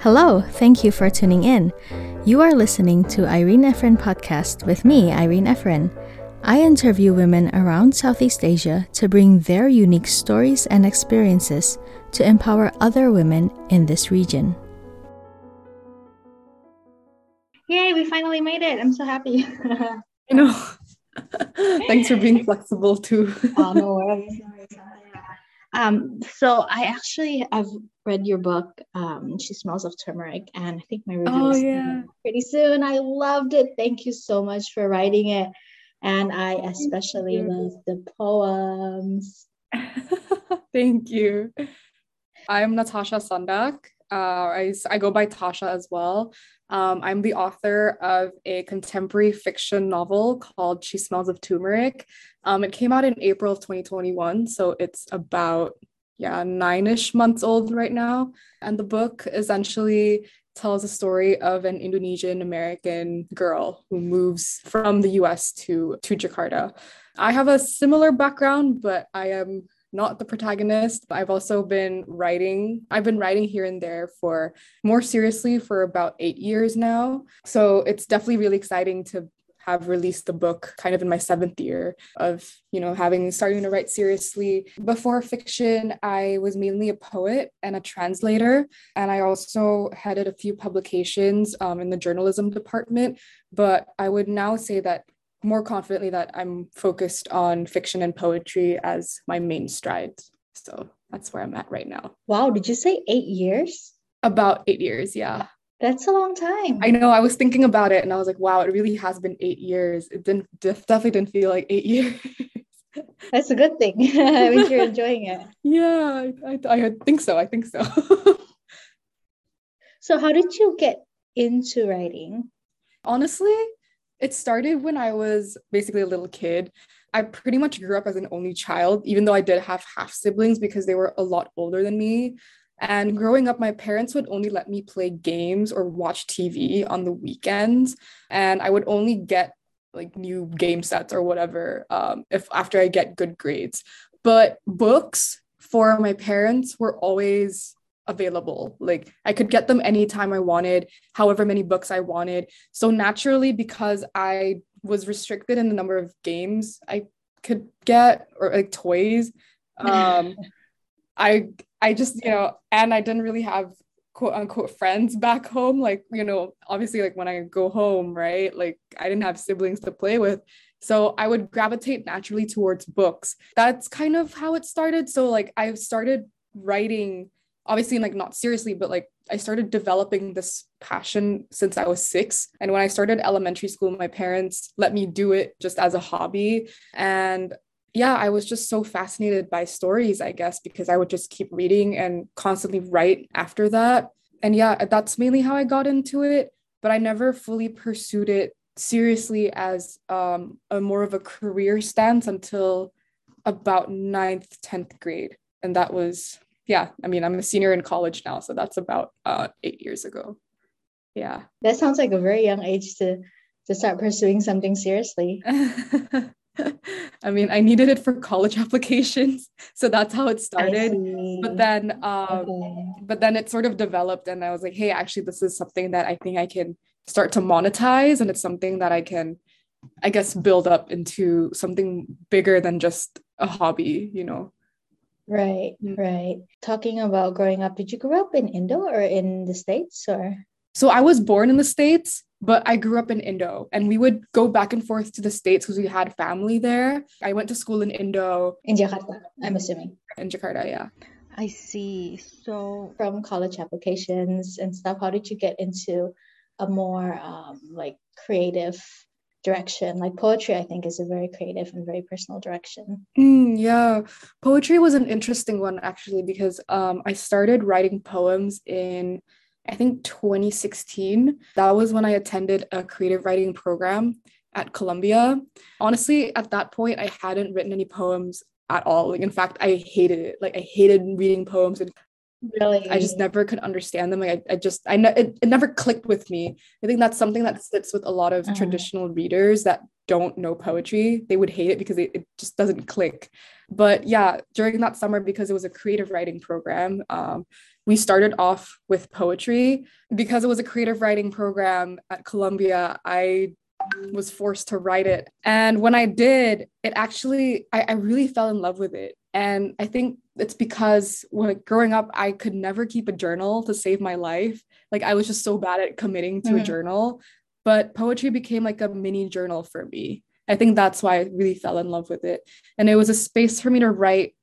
Hello, thank you for tuning in. You are listening to Airin Efferin podcast with me, Airin Efferin. I interview women around Southeast Asia to bring their unique stories and experiences to empower other women in this region. Yay, we finally made it. I'm so happy. I know. Thanks for being flexible too. oh, no worries. Um, so I actually I've read your book, um, She Smells of Turmeric, and I think my review Oh is yeah. pretty soon. I loved it. Thank you so much for writing it. And I especially love the poems. Thank you. I'm Natasha Sondakh. Uh, I, I go by Tasha as well. Um, I'm the author of a contemporary fiction novel called She Smells of Turmeric. Um, it came out in April of 2021, so it's about yeah nine-ish months old right now. And the book essentially tells a story of an Indonesian American girl who moves from the US to, to Jakarta. I have a similar background, but I am not the protagonist. But I've also been writing. I've been writing here and there for more seriously for about eight years now. So it's definitely really exciting to have released the book kind of in my seventh year of you know having starting to write seriously before fiction i was mainly a poet and a translator and i also headed a few publications um, in the journalism department but i would now say that more confidently that i'm focused on fiction and poetry as my main strides so that's where i'm at right now Wow, did you say eight years? about eight years yeah That's a long time. I know I was thinking about it and I was like, wow, it really has been eight years. It didn't definitely didn't feel like eight years. That's a good thing. I mean, you're enjoying it. yeah, I, I, I think so. I think so. So, how did you get into writing? Honestly, it started when I was basically a little kid. I pretty much grew up as an only child, even though I did have half siblings because they were a lot older than me. And growing up, my parents would only let me play games or watch TV on the weekends. And I would only get like new game sets or whatever um, if after I get good grades. But books for my parents were always available. Like I could get them anytime I wanted, however many books I wanted. So naturally, because I was restricted in the number of games I could get or like toys, um, I I just you know, and I didn't really have quote unquote friends back home. Like you know, obviously like when I go home, right? Like I didn't have siblings to play with. So I would gravitate naturally towards books. That's kind of how it started. So like I started writing obviously like not seriously but like i started developing this passion since i was six. And when i started elementary school my parents let me do it just as a hobby. And yeah i was just so fascinated by stories i guess because i would just keep reading and constantly write after that. And yeah that's mainly how i got into it but i never fully pursued it seriously as um, a more of a career stance until about ninth 10th grade. And that was yeah, I mean, I'm a senior in college now, so that's about uh, eight years ago. Yeah. That sounds like a very young age to to start pursuing something seriously. I mean, I needed it for college applications, so that's how it started. But then, um, Okay. but then it sort of developed, and I was like, hey, actually, this is something that I think I can start to monetize, and it's something that I can, I guess, build up into something bigger than just a hobby, you know. Right, Mm. right. Talking about growing up, did you grow up in Indo or in the States or? So I was born in the States, but I grew up in Indo and we would go back and forth to the States because we had family there. I went to school in Indo In Jakarta, I'm assuming. in Jakarta, yeah. I see. So from college applications and stuff, how did you get into a more um, like creative direction? Like poetry, I think is a very creative and very personal direction. Mm, yeah. Poetry was an interesting one actually because um, I started writing poems in I think 2016. That was when I attended a creative writing program at Columbia. Honestly, at that point, I hadn't written any poems at all. Like, in fact, I hated it. Like, I hated reading poems and Really? I just never could understand them. Like I, I just I know it, it never clicked with me. I think that's something that sits with a lot of Uh-huh. traditional readers that don't know poetry, they would hate it because it, it just doesn't click. But yeah, during that summer, because it was a creative writing program, um, we started off with poetry. Because it was a creative writing program at Columbia, I was forced to write it. And when I did, it actually, I, I really fell in love with it. And I think it's because when growing up, I could never keep a journal to save my life. Like I was just so bad at committing to mm-hmm. a journal. But poetry became like a mini journal for me. I think that's why I really fell in love with it. And it was a space for me to write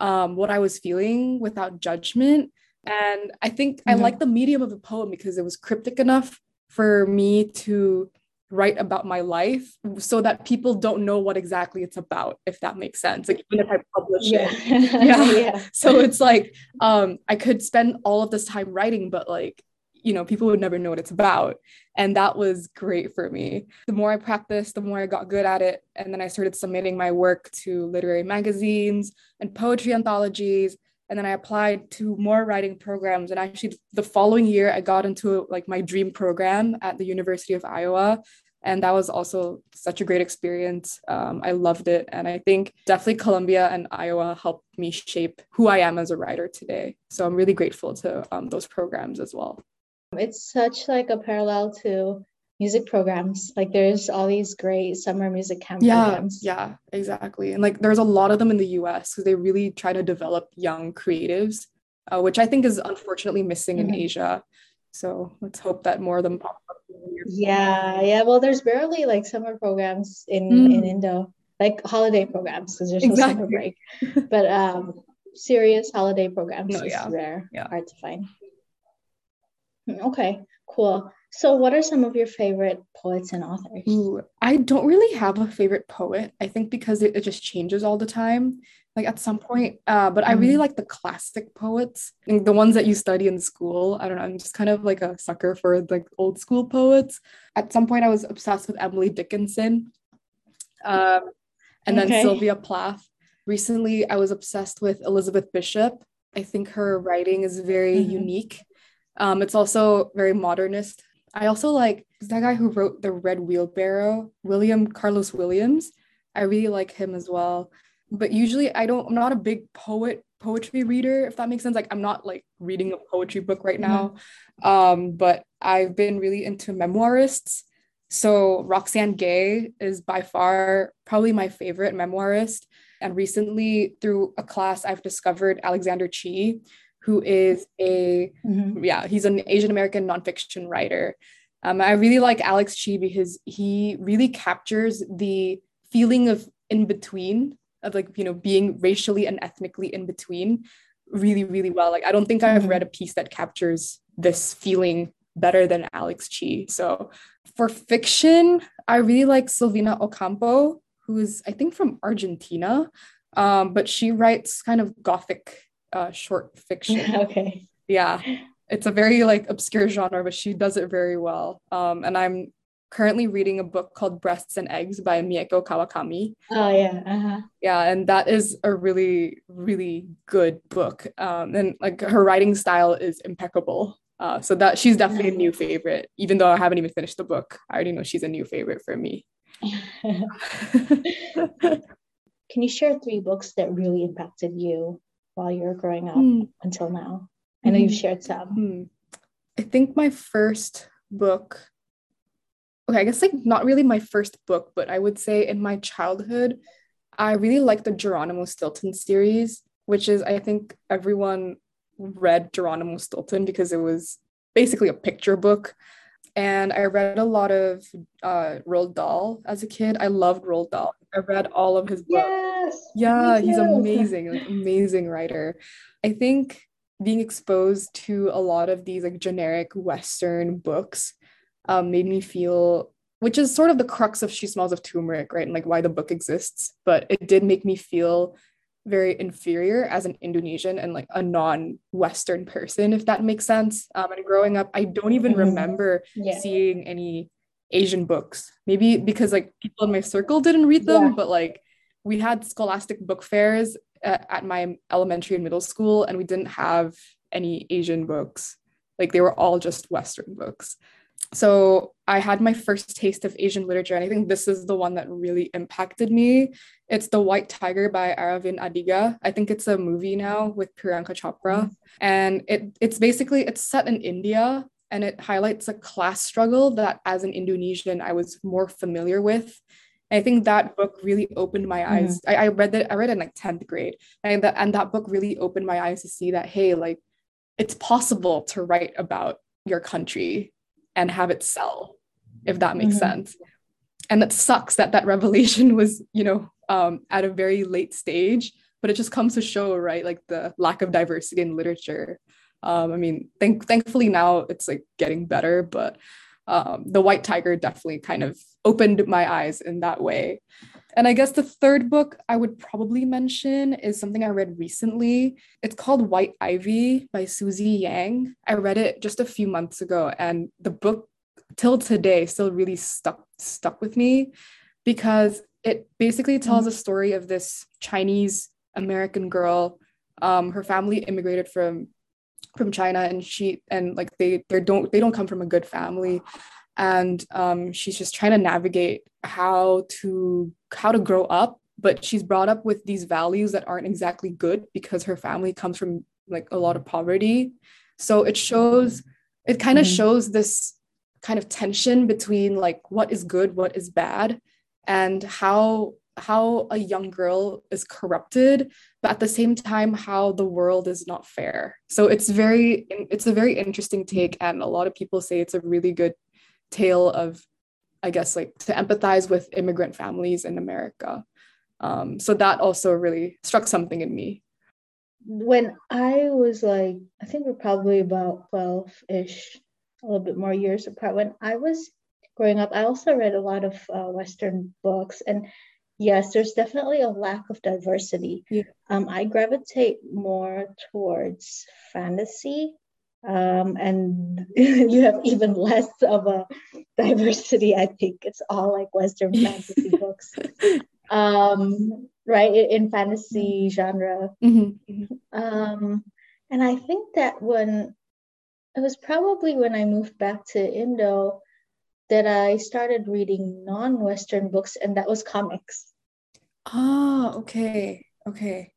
um, what I was feeling without judgment. And I think mm-hmm. I like the medium of a poem because it was cryptic enough for me to write about my life so that people don't know what exactly it's about if that makes sense. Like even if i publish yeah. it. Yeah. yeah. So it's like um i could spend all of this time writing but like you know people would never know what it's about. And that was great for me. The more i practiced the more i got good at it. And then i started submitting my work to literary magazines and poetry anthologies and then i applied to more writing programs. And actually the following year i got into like my dream program at the university of iowa. And that was also such a great experience. Um, i loved it. And i think definitely columbia and iowa helped me shape who i am as a writer today. So i'm really grateful to um, those programs as well. It's such like a parallel to music programs. Like there's all these great summer music camp yeah, programs. Yeah, exactly. And like there's a lot of them in the US because they really try to develop young creatives, uh, which I think is unfortunately missing mm-hmm. in Asia. So let's hope that more of them pop up. Yeah, yeah. Well, there's barely like summer programs in mm. in Indo, like holiday programs because there's exactly. no summer break. but um, serious holiday programs no, is yeah. rare, yeah. hard to find. Hmm, okay, cool. So, what are some of your favorite poets and authors? Ooh, I don't really have a favorite poet. I think because it, it just changes all the time. Like at some point, uh, but mm. I really mm-hmm. like the classic poets, the ones that you study in school. I don't know. I'm just kind of like a sucker for like old school poets. At some point, I was obsessed with Emily Dickinson, um, and then okay. Sylvia Plath. Recently, I was obsessed with Elizabeth Bishop. I think her writing is very mm-hmm. unique um, it's also very modernist. I also like that guy who wrote The Red Wheelbarrow, William Carlos Williams. I really like him as well. But usually I don't, I'm not a big poet, poetry reader, if that makes sense. Like I'm not like reading a poetry book right now. Mm-hmm. Um, but I've been really into memoirists. So Roxane Gay is by far probably my favorite memoirist. And recently, through a class, I've discovered Alexander Chee, who is a mm-hmm. yeah he's an asian american nonfiction writer um, i really like alex chee because he really captures the feeling of in between of like you know being racially and ethnically in between really really well like i don't think i've mm-hmm. read a piece that captures this feeling better than alex chee so for fiction i really like silvina ocampo who is i think from argentina um, but she writes kind of gothic uh, short fiction. okay. Yeah. It's a very like obscure genre, but she does it very well. Um, and I'm currently reading a book called Breasts and Eggs by Mieko Kawakami. Oh yeah. Uh-huh. Yeah, and that is a really, really good book. Um, and like her writing style is impeccable. Uh, so that she's definitely a new favorite, even though I haven't even finished the book. I already know she's a new favorite for me. Can you share three books that really impacted you while you were growing up mm. until now? I know mm. you've hmm. shared some. Mm. I think my first book, okay, I guess like not really my first book, but I would say in my childhood, I really liked the Geronimo Stilton series, which is, I think everyone read Geronimo Stilton because it was basically a picture book. And I read a lot of uh, Roald Dahl as a kid. I loved Roald Dahl. I read all of his books. Yes, yeah, he's amazing, like amazing writer. I think being exposed to a lot of these like generic Western books um, made me feel, which is sort of the crux of She Smells of Turmeric, right? And like why the book exists. But it did make me feel very inferior as an Indonesian and like a non-Western person, if that makes sense. Um, and growing up, I don't even mm-hmm. remember yeah. seeing any Asian books. Maybe because like people in my circle didn't read them, yeah. but like we had scholastic book fairs at, at my elementary and middle school, and we didn't have any Asian books. Like they were all just Western books. So I had my first taste of Asian literature, and I think this is the one that really impacted me. It's The White Tiger by Aravind Adiga. I think it's a movie now with Priyanka Chopra, mm-hmm. and it it's basically it's set in India, and it highlights a class struggle that, as an Indonesian, I was more familiar with. And I think that book really opened my eyes. Mm-hmm. I, I read that I read it in like tenth grade, and that and that book really opened my eyes to see that hey, like it's possible to write about your country and have it sell, if that makes mm-hmm. sense. And that sucks that that revelation was, you know, um, at a very late stage, but it just comes to show, right, like the lack of diversity in literature. Um, I mean, thank- thankfully now it's like getting better, but um, the White Tiger definitely kind of opened my eyes in that way. And I guess the third book I would probably mention is something I read recently. It's called White Ivy by Susie Yang. I read it just a few months ago, and the book till today still really stuck stuck with me because it basically tells mm-hmm. a story of this Chinese American girl. Um, her family immigrated from from China, and she and like they they don't they don't come from a good family, and um, she's just trying to navigate how to how to grow up but she's brought up with these values that aren't exactly good because her family comes from like a lot of poverty so it shows it kind of mm-hmm. shows this kind of tension between like what is good what is bad and how how a young girl is corrupted but at the same time how the world is not fair so it's very it's a very interesting take and a lot of people say it's a really good tale of i guess like to empathize with immigrant families in america. Um, so that also really struck something in me. When i was like i think we're probably about 12ish a little bit more years apart. When i was growing up i also read a lot of uh, western books. And yes there's definitely a lack of diversity. Yeah. um, i gravitate more towards fantasy um, and you have even less of a diversity. I think it's all like Western fantasy books, um, right? In, fantasy genre. Mm-hmm. Um, and I think that when it was probably when I moved back to Indo that I started reading non-Western books, and that was comics. Ah, okay, okay.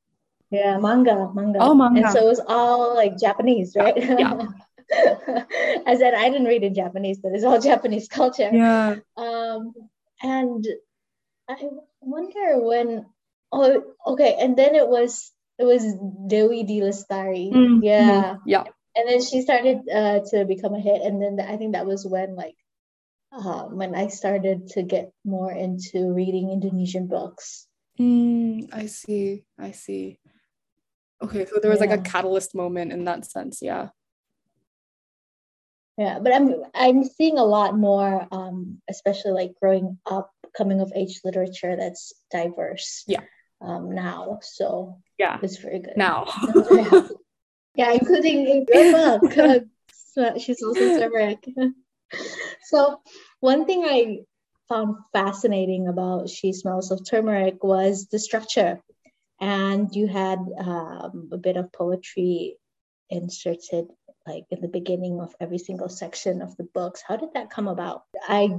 Yeah, manga, manga. Oh, manga. And so it was all like Japanese, right? Yeah. I said I didn't read in Japanese, but it's all Japanese culture. Yeah. Um, and I wonder when. Oh, okay. And then it was it was Dewi D Lestari. Mm-hmm. Yeah. Yeah. And then she started uh, to become a hit, and then I think that was when like uh, when I started to get more into reading Indonesian books. Mm, I see. I see. Okay, so there was yeah. like a catalyst moment in that sense, yeah. Yeah, but I'm I'm seeing a lot more, um, especially like growing up, coming of age literature that's diverse. Yeah. Um, now, so yeah, it's very good now. yeah, including in your book. she's also turmeric. so one thing I found fascinating about She Smells of Turmeric was the structure and you had um, a bit of poetry inserted like in the beginning of every single section of the books. How did that come about? I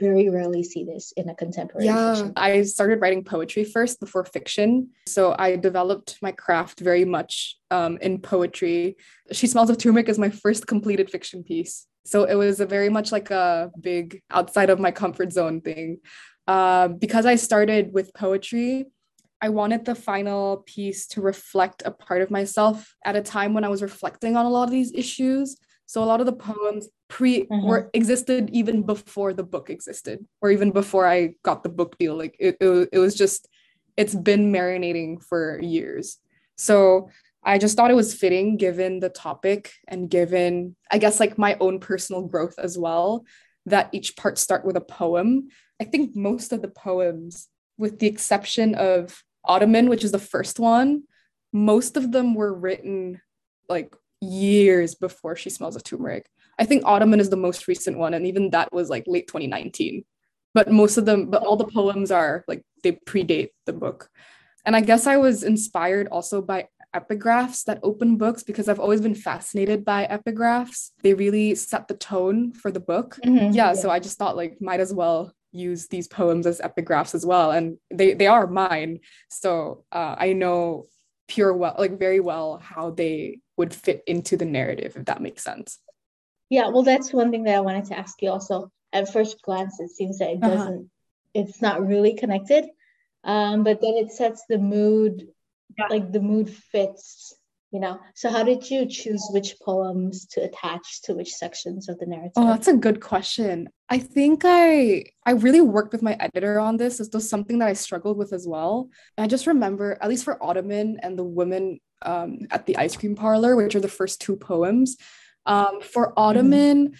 very rarely see this in a contemporary yeah fiction. i started writing poetry first before fiction. So i developed my craft very much um, in poetry. She smells of turmeric is my first completed fiction piece. So it was a very much like a big outside of my comfort zone thing. Uh, because i started with poetry I wanted the final piece to reflect a part of myself at a time when I was reflecting on a lot of these issues. So a lot of the poems pre mm-hmm. were existed even before the book existed, or even before I got the book deal. Like it, it, it was just, it's been marinating for years. So I just thought it was fitting given the topic and given, I guess, like my own personal growth as well, that each part start with a poem. I think most of the poems, with the exception of Ottoman, which is the first one, most of them were written like years before She Smells of Turmeric. I think Ottoman is the most recent one, and even that was like late 2019. But most of them, but all the poems are like they predate the book. And I guess I was inspired also by epigraphs that open books because I've always been fascinated by epigraphs. They really set the tone for the book. Mm-hmm. Yeah, yeah, so I just thought like might as well use these poems as epigraphs as well and they they are mine. So uh, I know pure well like very well how they would fit into the narrative if that makes sense. Yeah, well that's one thing that I wanted to ask you also. At first glance it seems that it uh-huh. doesn't uh-huh. it's not really connected um, but then it sets the mood yeah. like the mood fits you know so how did you choose which poems to attach to which sections of the narrative oh that's a good question i think i i really worked with my editor on this this was something that i struggled with as well and i just remember at least for ottoman and the women um, at the ice cream parlor which are the first two poems um, for mm-hmm. ottoman mm.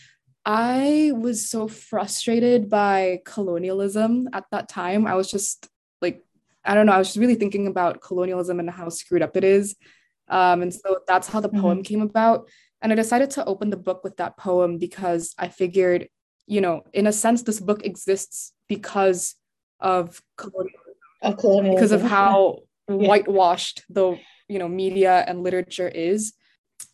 I was so frustrated by colonialism at that time. I was just like I don't know, I was just really thinking about colonialism and how screwed up it is. Um, and so that's how the mm-hmm. poem came about. And I decided to open the book with that poem because I figured, you know, in a sense, this book exists because of colonialism, of colonialism. because of how yeah. whitewashed the you know media and literature is.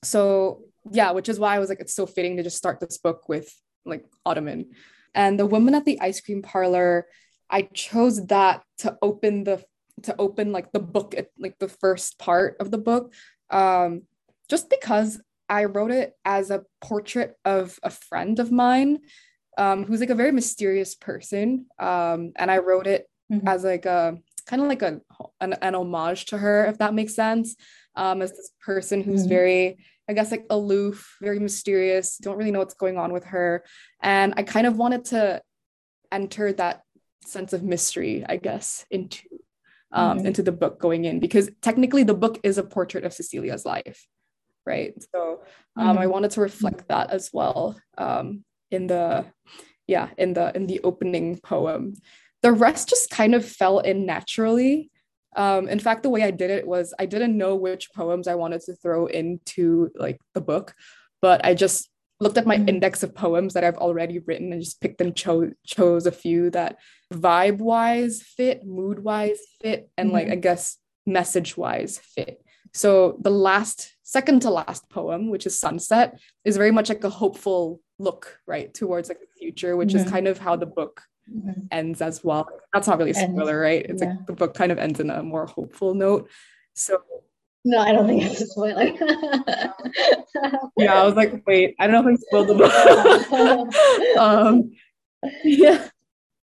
So yeah, which is why I was like, it's so fitting to just start this book with like Ottoman. And the woman at the ice cream parlor I chose that to open the to open like the book like the first part of the book um just because I wrote it as a portrait of a friend of mine um who's like a very mysterious person um and I wrote it mm-hmm. as like a kind of like a an, an, homage to her if that makes sense um as this person who's mm-hmm. very I guess like aloof, very mysterious, don't really know what's going on with her. And I kind of wanted to enter that sense of mystery, I guess, into um, mm-hmm. into the book going in because technically the book is a portrait of Cecilia's life, right? So um, mm-hmm. I wanted to reflect that as well um, in the yeah in the in the opening poem. The rest just kind of fell in naturally. Um, in fact, the way I did it was I didn't know which poems I wanted to throw into like the book, but I just looked at my mm-hmm. index of poems that I've already written and just picked and chose chose a few that vibe wise fit, mood wise fit, and mm-hmm. like I guess message wise fit. So the last second to last poem, which is Sunset, is very much like a hopeful look right towards like the future, which mm-hmm. is kind of how the book mm-hmm. ends as well. That's not really a spoiler, right? It's yeah. like the book kind of ends in a more hopeful note. So no, I don't think it's a spoiler. yeah, I was like, wait, I don't know if I spoiled the book. um, yeah.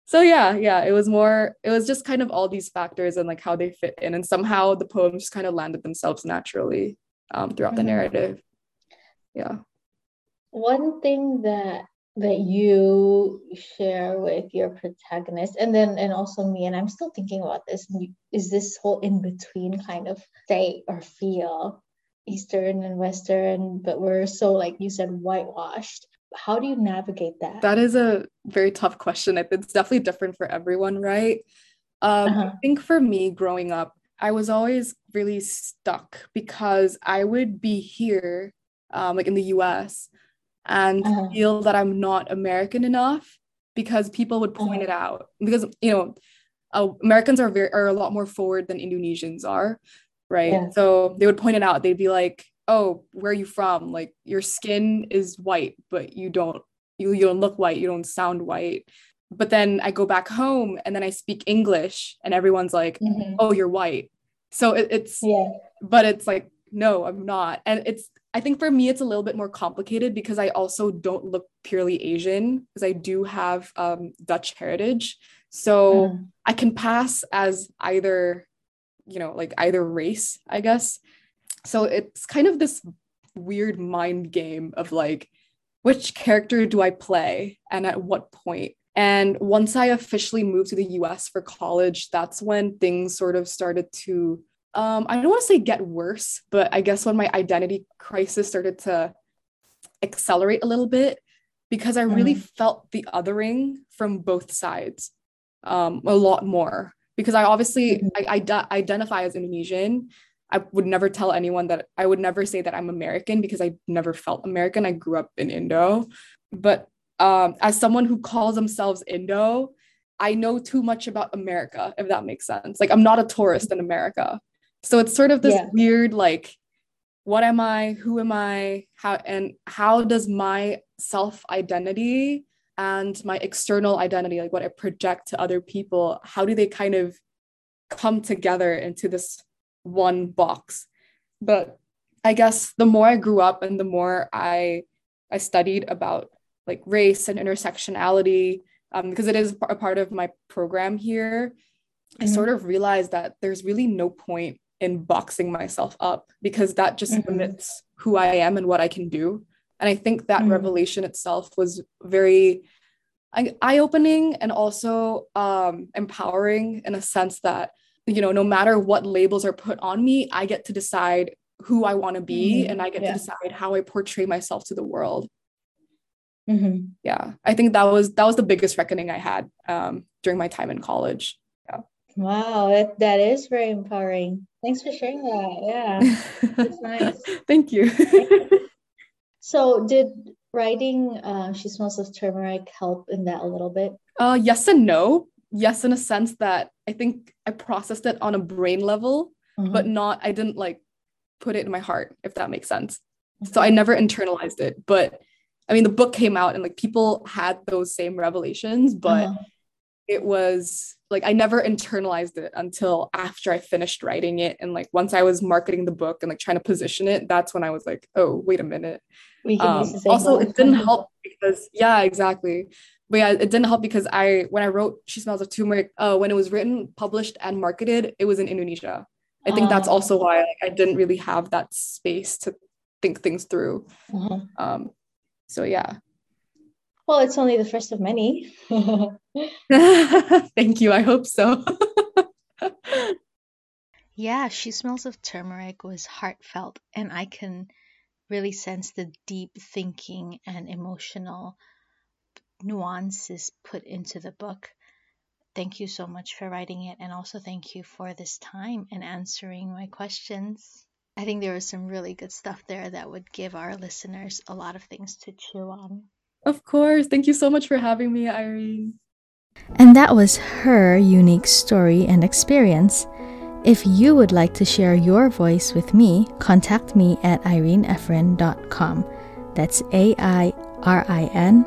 So yeah, yeah, it was more, it was just kind of all these factors and like how they fit in, and somehow the poems just kind of landed themselves naturally um, throughout mm-hmm. the narrative. Yeah. One thing that that you share with your protagonist and then and also me and i'm still thinking about this is this whole in between kind of state or feel eastern and western but we're so like you said whitewashed. How do you navigate that? That is a very tough question. It's definitely different for everyone right? Um, uh-huh. i think for me growing up i was always really stuck because i would be here um, like in the us and uh-huh. feel that I'm not American enough because people would point uh-huh. it out because you know uh, Americans are very are a lot more forward than Indonesians are, right? Yeah. So they would point it out. They'd be like, "Oh, where are you from? Like your skin is white, but you don't you, you don't look white. You don't sound white." But then I go back home and then I speak English, and everyone's like, mm-hmm. "Oh, you're white." So it, it's yeah, but it's like no, I'm not, and it's I think for me, it's a little bit more complicated because I also don't look purely Asian because I do have um, Dutch heritage. So mm. I can pass as either, you know, like either race, I guess. So it's kind of this weird mind game of like, which character do I play and at what point? And once I officially moved to the US for college, that's when things sort of started to um, I don't want to say get worse, but I guess when my identity crisis started to accelerate a little bit, because I really mm. felt the othering from both sides um, a lot more. Because I obviously mm-hmm. I, I identify as Indonesian. I would never tell anyone that I would never say that I'm American because I never felt American. I grew up in Indo, but um, as someone who calls themselves Indo, I know too much about America, if that makes sense. Like I'm not a tourist in America. So it's sort of this yeah. weird like what am I? Who am I? How and how does my self identity and my external identity, like what I project to other people, how do they kind of come together into this one box? But I guess the more I grew up and the more I I studied about like race and intersectionality, um, because it is a part of my program here, mm-hmm. I sort of realized that there's really no point in boxing myself up because that just mm-hmm. limits who I am and what I can do. And I think that mm-hmm. revelation itself was very eye opening and also um, empowering in a sense that, you know, no matter what labels are put on me, I get to decide who I want to be mm-hmm. and I get yeah. to decide how I portray myself to the world. Mm-hmm. Yeah, I think that was that was the biggest reckoning I had um, during my time in college. Yeah. Wow, that, that is very empowering. Thanks for sharing that. Yeah, that's nice. Thank you. so, did writing uh, "She Smells of Turmeric" help in that a little bit? Uh, yes and no. Yes, in a sense that I think I processed it on a brain level, mm-hmm. but not. I didn't like put it in my heart, if that makes sense. So I never internalized it, but I mean, the book came out and like people had those same revelations, but uh-huh. It was like I never internalized it until after I finished writing it. And like once I was marketing the book and like trying to position it, that's when I was like, oh, wait a minute. Um, also, it didn't help because, yeah, exactly. But yeah, it didn't help because I, when I wrote She Smells of Turmeric, uh, when it was written, published, and marketed, it was in Indonesia. I think uh, that's also why like, I didn't really have that space to think things through. Uh-huh. Um, so yeah. Well, it's only the first of many. Thank you. I hope so. yeah, She Smells of Turmeric was heartfelt, and I can really sense the deep thinking and emotional nuances put into the book. Thank you so much for writing it, and also thank you for this time and answering my questions. I think there was some really good stuff there that would give our listeners a lot of things to chew on. Of course. Thank you so much for having me, Airin. And that was her unique story and experience. If you would like to share your voice with me, contact me at airinefferin.com. That's A I R I N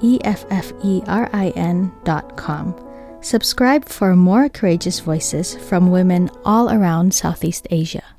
E F F E R I N.com. Subscribe for more courageous voices from women all around Southeast Asia.